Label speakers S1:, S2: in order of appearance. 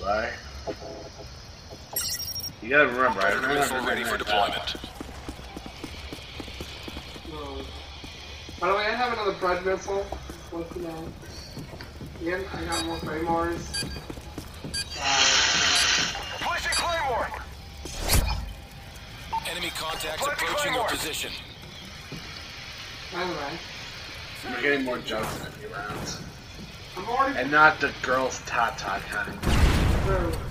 S1: Why? You gotta remember, I
S2: Predator missile ready for deployment.
S3: No. By the way, I have another bread missile. Just let you know. Again, I got more claymores. Uh,
S4: Placing Claymore.
S2: Enemy contacts
S4: Flank
S2: approaching your position.
S3: by the way,
S1: We're getting more jumps in a few rounds.
S3: I'm already
S1: And not the girls' tot tot kind.
S3: Through.